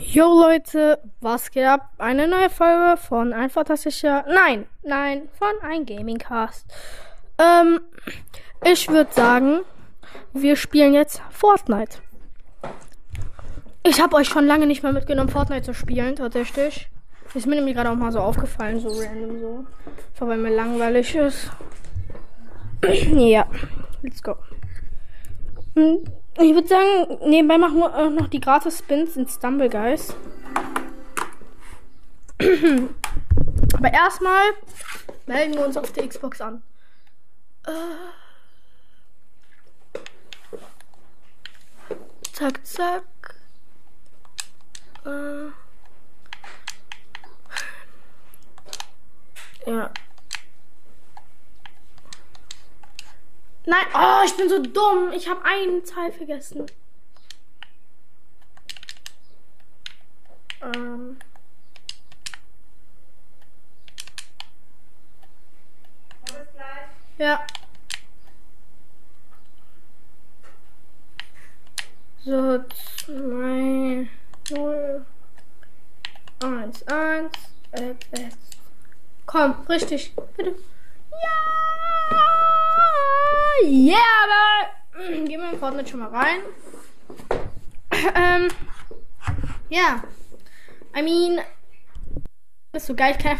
Jo Leute, was geht ab? Eine neue Folge von ein fantastischer. Nein, nein, von ein Gamingcast. Ähm, ich würde sagen, wir spielen jetzt Fortnite. Ich habe euch schon lange nicht mehr mitgenommen, Fortnite zu spielen, tatsächlich. Ist mir nämlich gerade auch mal so aufgefallen, so random so. Einfach weil mir langweilig ist. ja, let's go. Hm, Ich würde sagen, nebenbei machen wir auch noch die gratis Spins in Stumble Guys. Aber erstmal melden wir uns auf der Xbox an. Äh. Zack, zack. Äh. Ja. Nein, oh, ich bin so dumm. Ich habe eine Zahl vergessen. Ähm. Ja. So, zwei, null, eins, eins, eins, eins. Komm, richtig. Bitte. Ja! Yeah, aber Fortnite schon mal rein. ähm, ja. I mean, das ist so geil, ich kann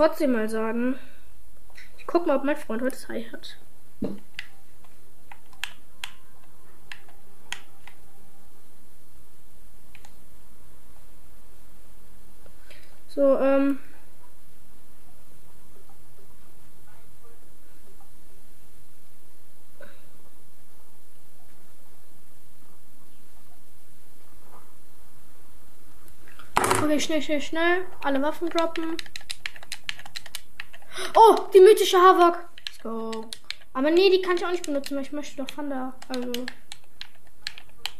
trotzdem mal sagen. Ich guck mal, ob mein Freund heute Zeit hat. So, ähm. Okay, schnell, schnell, schnell. Alle Waffen droppen. Oh, die mythische Havok. Let's go. Aber nee, die kann ich auch nicht benutzen, weil ich möchte doch Thunder. Also.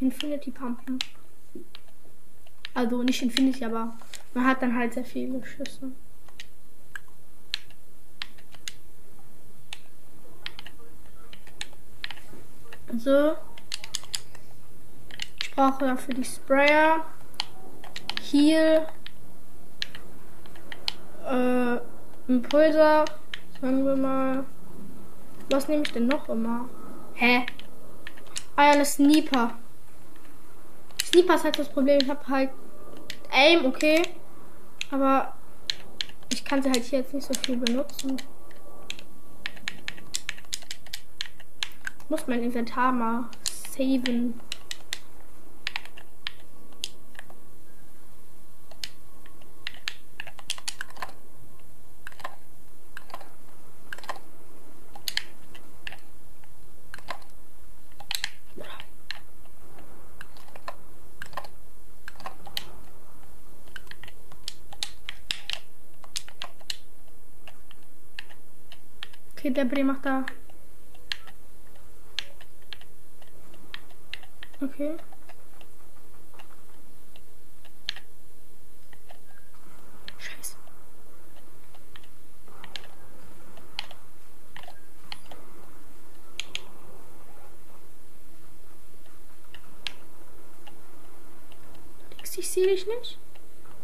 Infinity pumpen. Also nicht Infinity, aber man hat dann halt sehr viele Schüsse. So. Ich brauche dafür die Sprayer. Heal. Äh, Impulser. Sagen wir mal. Was nehme ich denn noch immer? Hä? Ah ja, eine Sniper. Sniper ist halt das Problem. Ich habe halt Aim, okay. Aber ich kann sie halt hier jetzt nicht so viel benutzen. Ich muss mein Inventar mal saven. Bre macht da. Okay. Scheiße. Du, ich sehe dich nicht?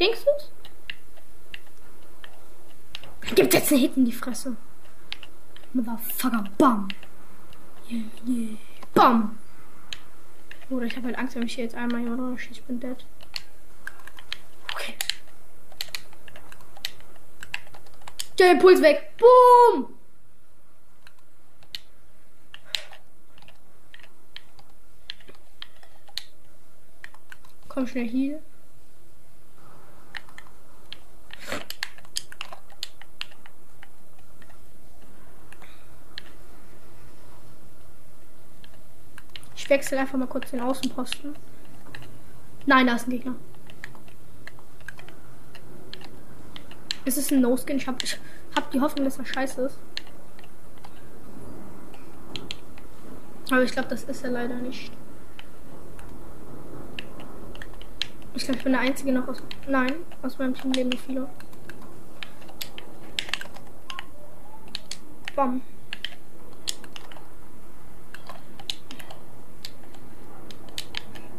Denkst du's? Gibt jetzt einen Hit in die Fresse. Motherfucker, bam. Yeah, yeah. Bam. Oder ich habe halt Angst, wenn mich hier jetzt einmal jemand rausschießt. Ich bin dead. Okay. Der Impuls weg. Boom. Komm schnell hier. Ich wechsle einfach mal kurz den Außenposten. Nein, da ist ein Gegner. Es ist ein No-Skin. Ich habe hab die Hoffnung, dass er scheiße ist. Aber ich glaube, das ist er leider nicht. Ich glaube, ich bin der Einzige noch aus. Nein, aus meinem Team leben viele. Bam.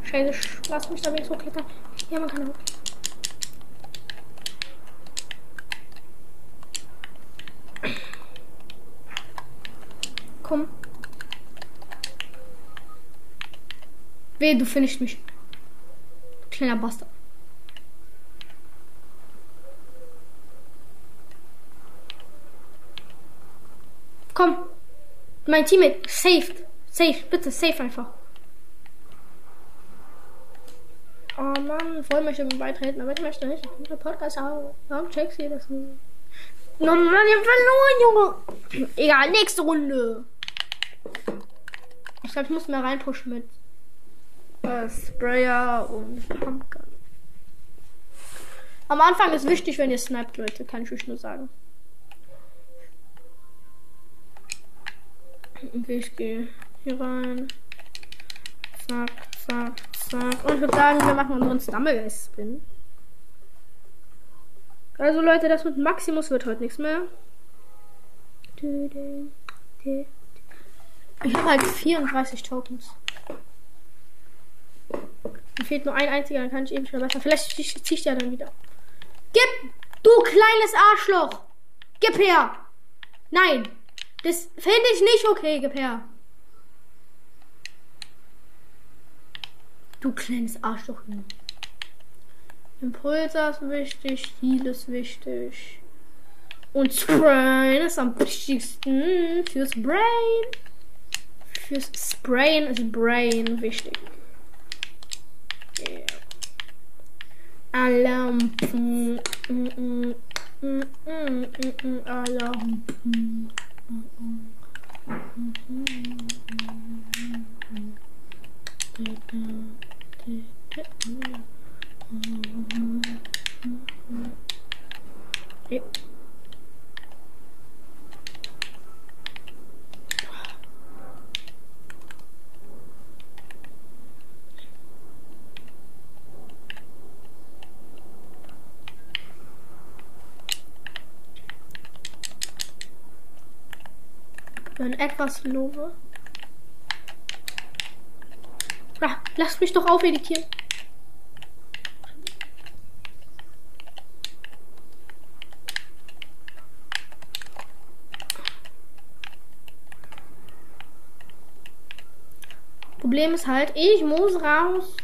Scheiße, lass mich da wenigstens hochklettern. Ja, man kann hoch. Komm. Weh, du findest mich. Kleiner Bastard. Komm. Mein Teammate. Saved. Safe. Bitte, safe einfach. Oh Mann, voll möchte mir beitreten, aber ich möchte nicht. Ich möchte Podcast haben. Warum checkst du das nicht? Oh Mann, ihr verloren, Junge. Egal, nächste Runde. Ich glaube, ich muss mehr reinpushen mit äh, Sprayer und Pumpgun. Am Anfang ist wichtig, wenn ihr sniped, Leute, kann ich euch nur sagen. Okay, ich gehe hier rein. Zack, zack, zack. Und ich würde sagen, wir machen unseren Stumblegeist Spin. Also Leute, das mit Maximus wird heute nichts mehr. Ich habe halt 34 Tokens. Mir fehlt nur ein einziger, dann kann ich eben schon besser. Vielleicht ziehe ich ja dann wieder. Gib! Du kleines Arschloch! Gib her! Nein! Das finde ich nicht okay, gib her. Du kleines Arschloch. Impulser ist wichtig, Heal ist wichtig. Und Sprayen ist am wichtigsten fürs Brain. Fürs Sprayen ist Brain wichtig. Yeah. Alarm. Mm, mm, Wenn etwas lobe. Ah, lass mich doch aufeditieren. Problem ist halt, ich muss raus.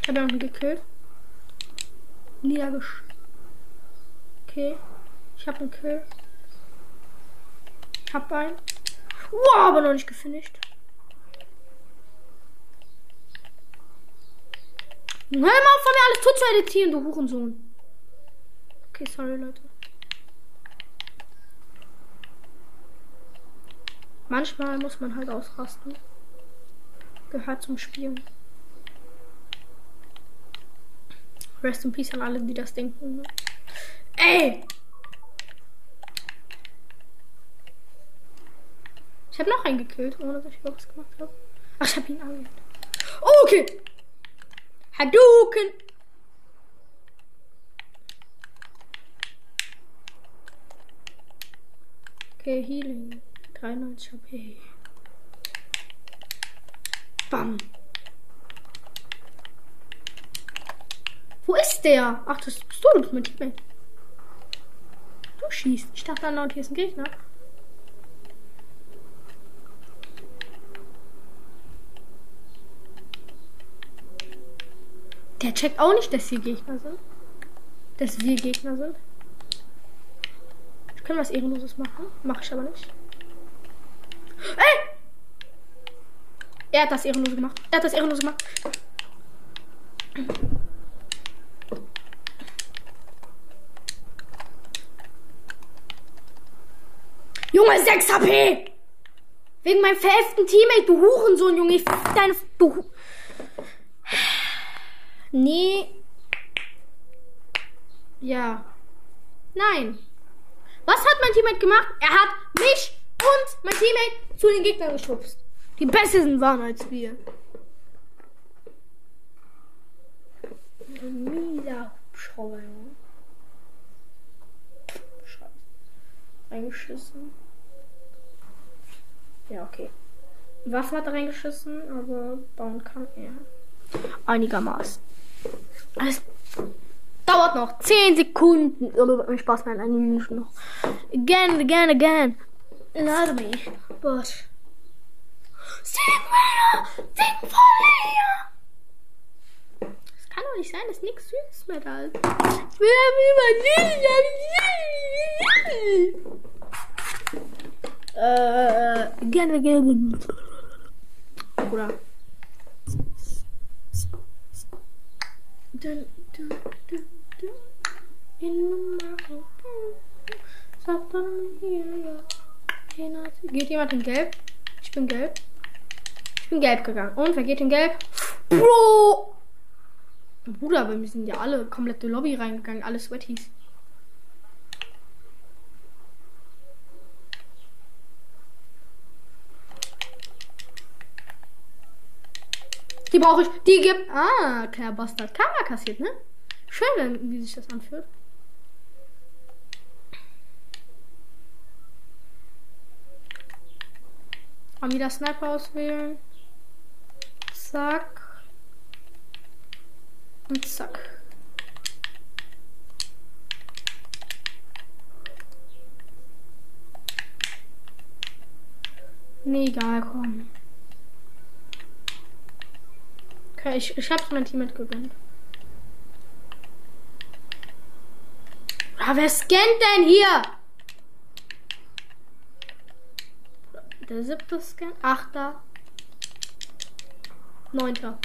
Ich habe ihn gekillt. Niedergesch. Okay. Ich habe einen Kill. Ich hab einen. Wow, aber noch nicht gefinisht. Hör mal auf von mir alles zu editieren, du Hurensohn. Okay, sorry, Leute. Manchmal muss man halt ausrasten. Gehört zum Spielen. Rest in Peace an alle, die das denken. Ey! Ich habe noch einen gekillt, ohne dass ich was gemacht habe. Ach, ich habe ihn angehört. Oh, okay. Hadouken. Okay, Healing. 93 HP. Bam. Wo ist der? Ach, das bist du, mein Teammate. Du schießt. Ich dachte, dann hier ist ein Gegner. Der checkt auch nicht, dass wir Gegner sind. Dass wir Gegner sind. Ich kann was Ehrenloses machen. Mach ich aber nicht. Ey! Er hat das Ehrenlose gemacht. Er hat das Ehrenlose gemacht. Junge, 6 HP! Wegen meinem verheften Teammate, du Hurensohn, Junge. Ich deine. Du. Nee. Ja. Nein. Was hat mein Teammate gemacht? Er hat mich und mein Teammate zu den Gegnern geschubst. Die besseren waren als wir. Ein mieser Hubschrauber, Junge. Scheiße. Eingeschissen. Ja, okay. Waffen hat er reingeschissen, aber bauen kann er. Einigermaßen. Es dauert noch 10 Sekunden. Oh, Spaß, nein, eine Minute noch. Again, again, again. Lade mich. But. Sing vorher! Das kann doch nicht sein, dass nichts süß mehr da ist. Ich will aber Äh, again, again. Oder? Dun, dun, dun, dun. In my Geht jemand in Gelb? Ich bin gelb. Ich bin gelb gegangen. Und wer geht in Gelb? Bro! Bruder, wir sind ja alle komplette Lobby reingegangen, alle Sweaties. Die brauche ich. Die gibt. Ah, Claire Bastard. Kamera kassiert, ne? Schön, wie sich das anfühlt. Mal wieder Sniper auswählen. Zack. Und zack. Nee, egal, komm. Okay, ich, ich hab's mein Team mitgegönnt. Ah, wer scannt denn hier? Der siebte Scan, achter, neunter.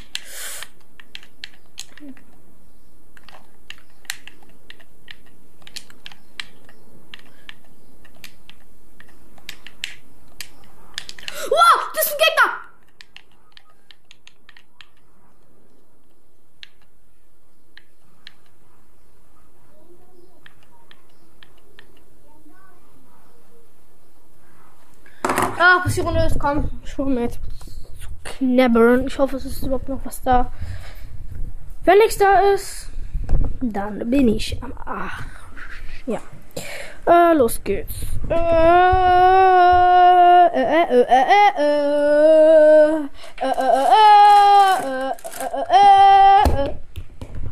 Runde ist, komm, schon mit zu knabbern. Ich hoffe, es ist überhaupt noch was da. Wenn nichts da ist, dann bin ich am Arsch. Ja. Äh, los geht's.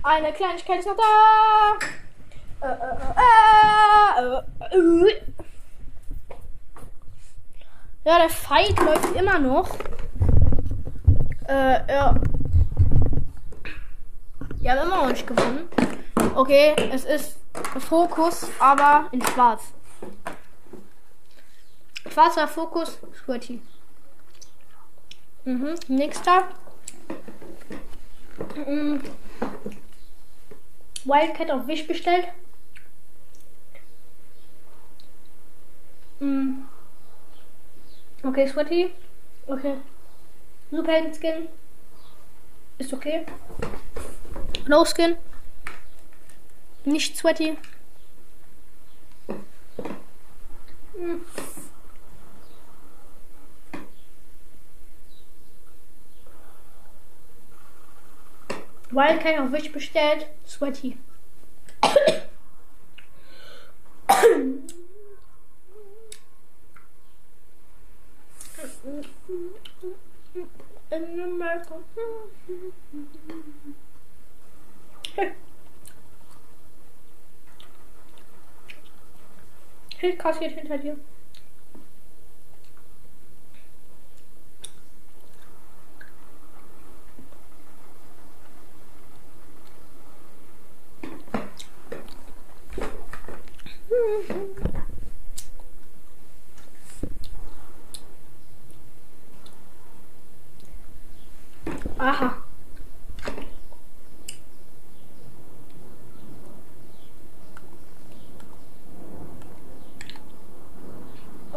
Eine Kleinigkeit ist noch da. Ja, der Fight läuft immer noch. Äh, ja. Wir haben immer noch nicht gewonnen. Okay, es ist Fokus, aber in schwarz. Schwarzer Fokus, Squirty. Mhm, nächster. Mhm. Wildcat auf Wish bestellt. Mhm. Okay, Sweaty. Okay. Super Skin. Ist okay. No Skin. Nicht Sweaty. Hm. Wildcat auf Wish bestellt. Sweaty. Hey, Kassi ist hinter dir.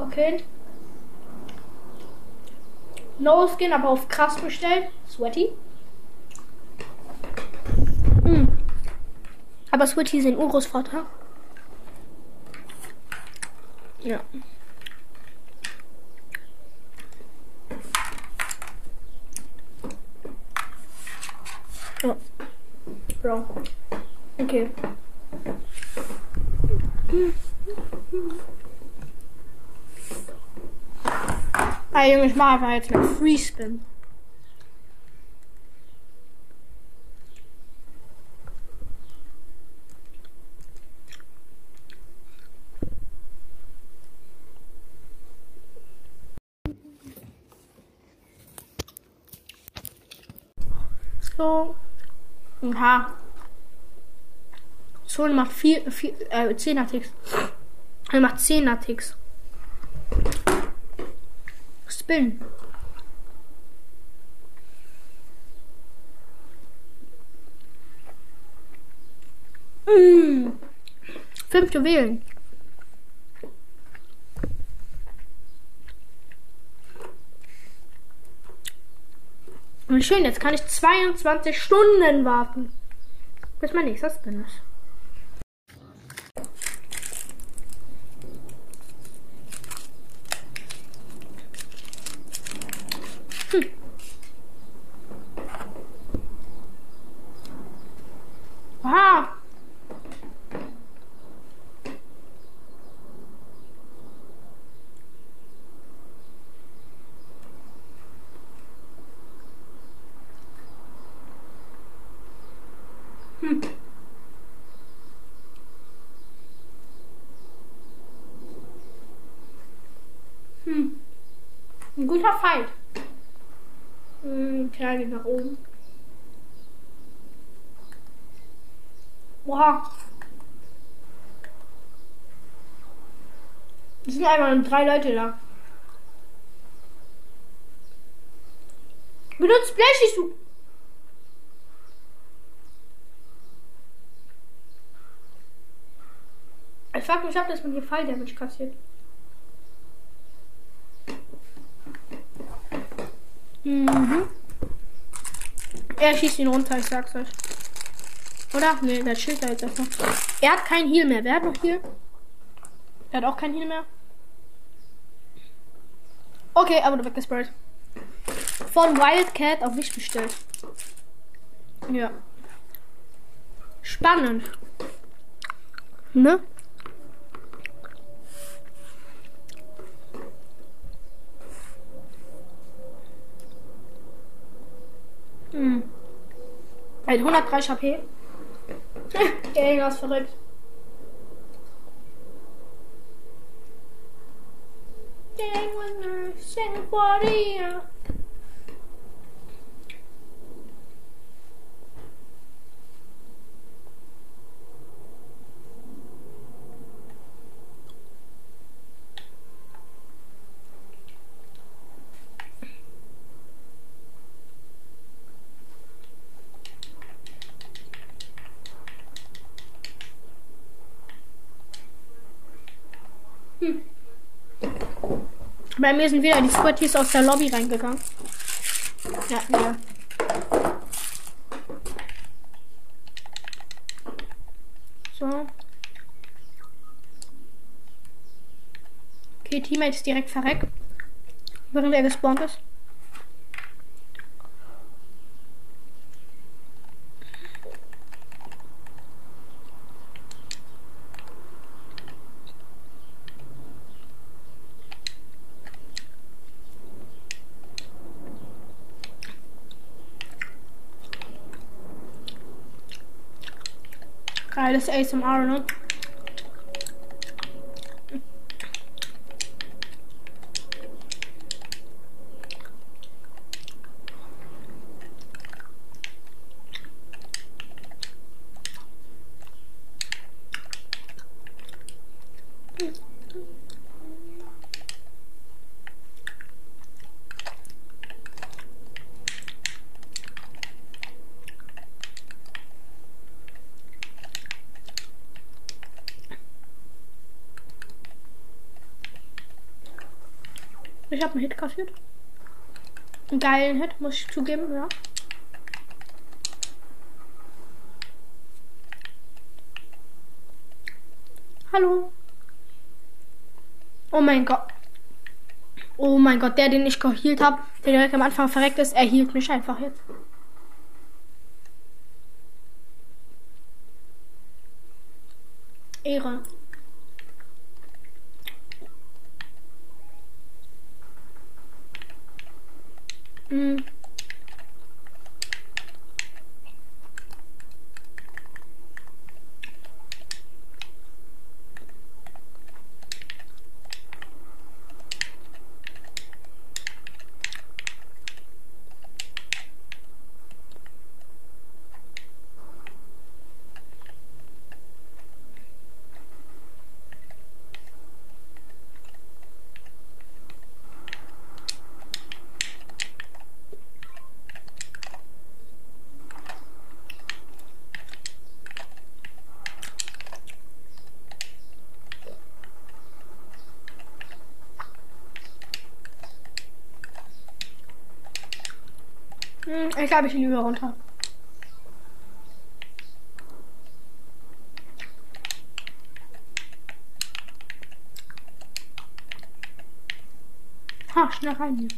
Okay. No Skin, aber auf krass bestellt. Sweaty. Hm. Aber Sweaty ist ein Urgroßvater. Ja. Ja. Bro. Okay. Ah, Junge, ich mache einfach jetzt mit Free Spin. So. Aha. So, macht vier, vier, äh, 10er Ticks. Er macht 10er Ticks. Spin. Mm. Fünfte wählen. Und schön, jetzt kann ich 22 Stunden warten. Bis mein nächster Spin ist. Hm, kleine nach oben. Wow. Es sind einfach nur drei Leute da. Benutzt Flash, du. Ich frag mich ab, dass man hier Fall Damage kassiert. Mhm. Er schießt ihn runter, ich sag's euch. Oder? Ne, der chillt da jetzt erstmal. Er hat kein Heal mehr. Wer hat noch Heal? Er hat auch kein Heal mehr. Okay, aber du weggesprayt. Von Wildcat auf mich bestellt. Ja. Spannend. Ne? Hm. Ein 103 HP. Jäger ist verrückt. Hm. Bei mir sind wieder die Squatties aus der Lobby reingegangen. Ja, ja. So. Okay, Teammate ist direkt verreckt. Während er gespawnt ist. Geiles ASMR, ne? Habe einen Hit kassiert. Einen geilen Hit, muss ich zugeben, ja. Hallo. Oh mein Gott. Oh mein Gott, der, den ich gehielt habe, der direkt am Anfang verreckt ist, er hielt mich einfach jetzt. Ehre. Mm. Ich glaube, ich lieber runter. Ha, schnell rein hier.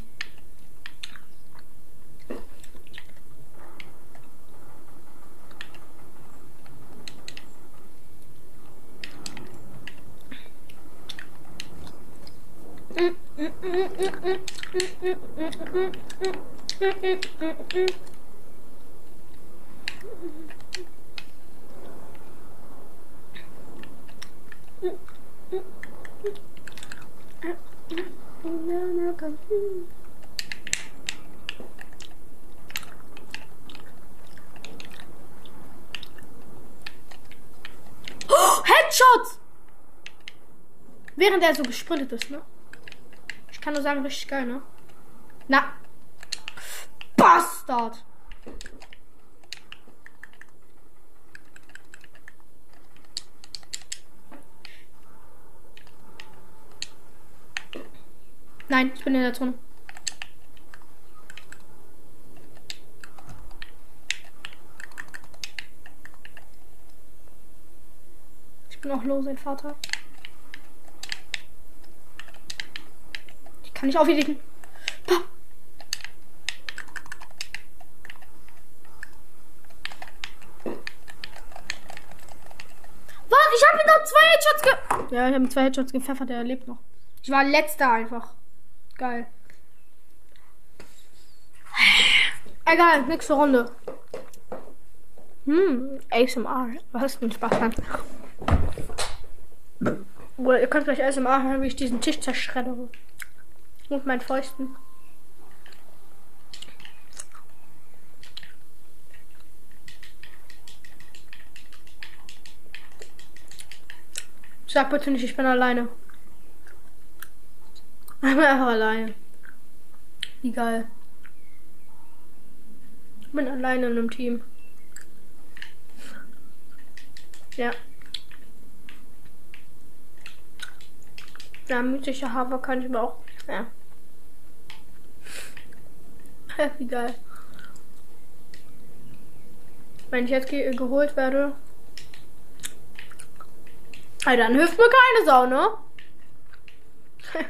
Während er so gesprintet ist, ne? Ich kann nur sagen, richtig geil, ne? Na. Bastard! Nein, ich bin in der Zone. Ich bin auch los, sein Vater. Kann nicht aufheben. Was? Ich habe noch zwei Headshots ge... Ja, ich habe zwei Headshots gepfeffert, er lebt noch. Ich war letzter einfach. Geil. Egal, nächste Runde. Hm, ASMR. Was ist denn Spaß an? Oder ihr könnt gleich ASMR hören, wie ich diesen Tisch zerschreddere. Mit meinen Fäusten. Sag bitte nicht, ich bin alleine. Ich bin einfach alleine. Geil. Ich bin alleine in einem Team. Ja. Ja, mythische Hafer kann ich aber auch. Ja. Wie geil. Wenn ich jetzt ge geholt werde. dann hilft mir keine Sau, ne?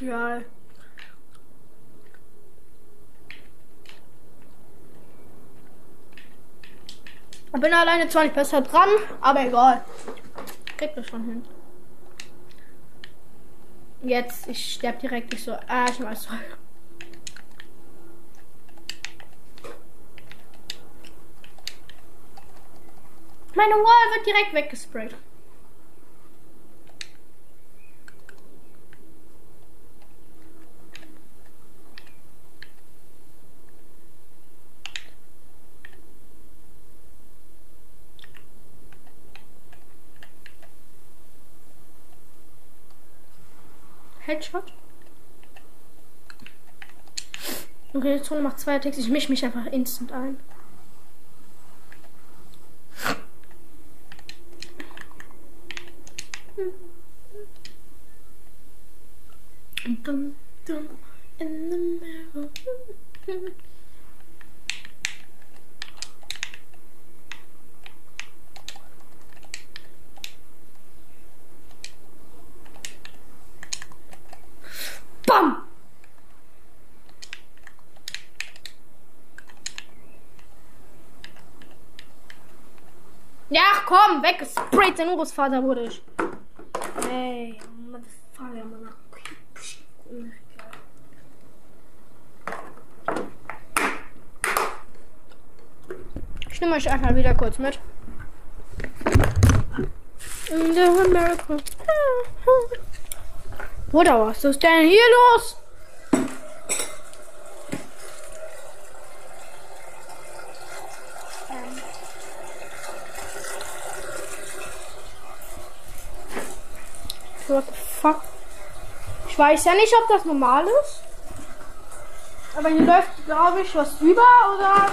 Egal. Ich bin alleine zwar nicht besser dran, aber egal. Krieg das schon hin. Jetzt, ich sterbe direkt nicht so. Ah, ich weiß. Meine Wall wird direkt weggesprayt. Headshot. Okay, Zone macht zwei Attacks. Ich mische mich einfach instant ein. Dum, dum, in the mirror. Bam! Ja, komm, weggesprayt, sein Urgroßvater wurde ich. Ey, Motherfucker, Mann. Ich nehme euch einfach wieder kurz mit. In the America. Oder was ist denn hier los? What the fuck? Ich weiß ja nicht, ob das normal ist. Aber hier läuft, glaube ich, was drüber, oder?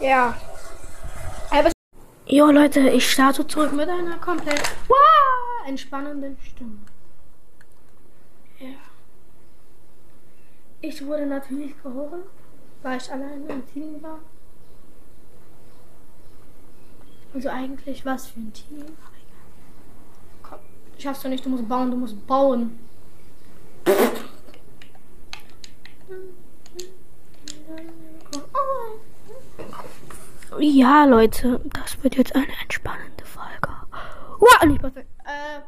Ja. Jo Leute, ich starte zurück mit einer komplett wow, entspannenden Stimme. Ja. Ich wurde natürlich geholt, weil ich allein im Team war. Also eigentlich was für ein Team. Schaffst du nicht, du musst bauen, du musst bauen. Ja, Leute, das wird jetzt eine entspannende Folge. Wow, nicht perfekt. Äh.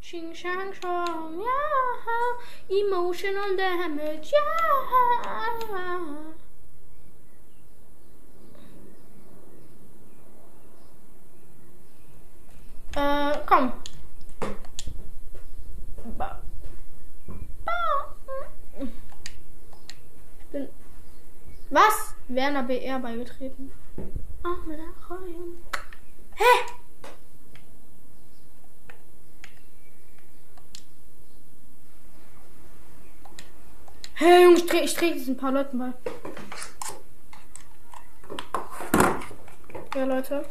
Shing Shang Shong, ja. Emotional damage, ja. Äh, komm. Bin Was? Werner BR beigetreten. Ach, mit Aquarium. Hä? Hey, Junge, ich trete ich jetzt ein paar Leuten bei. Ja, Leute.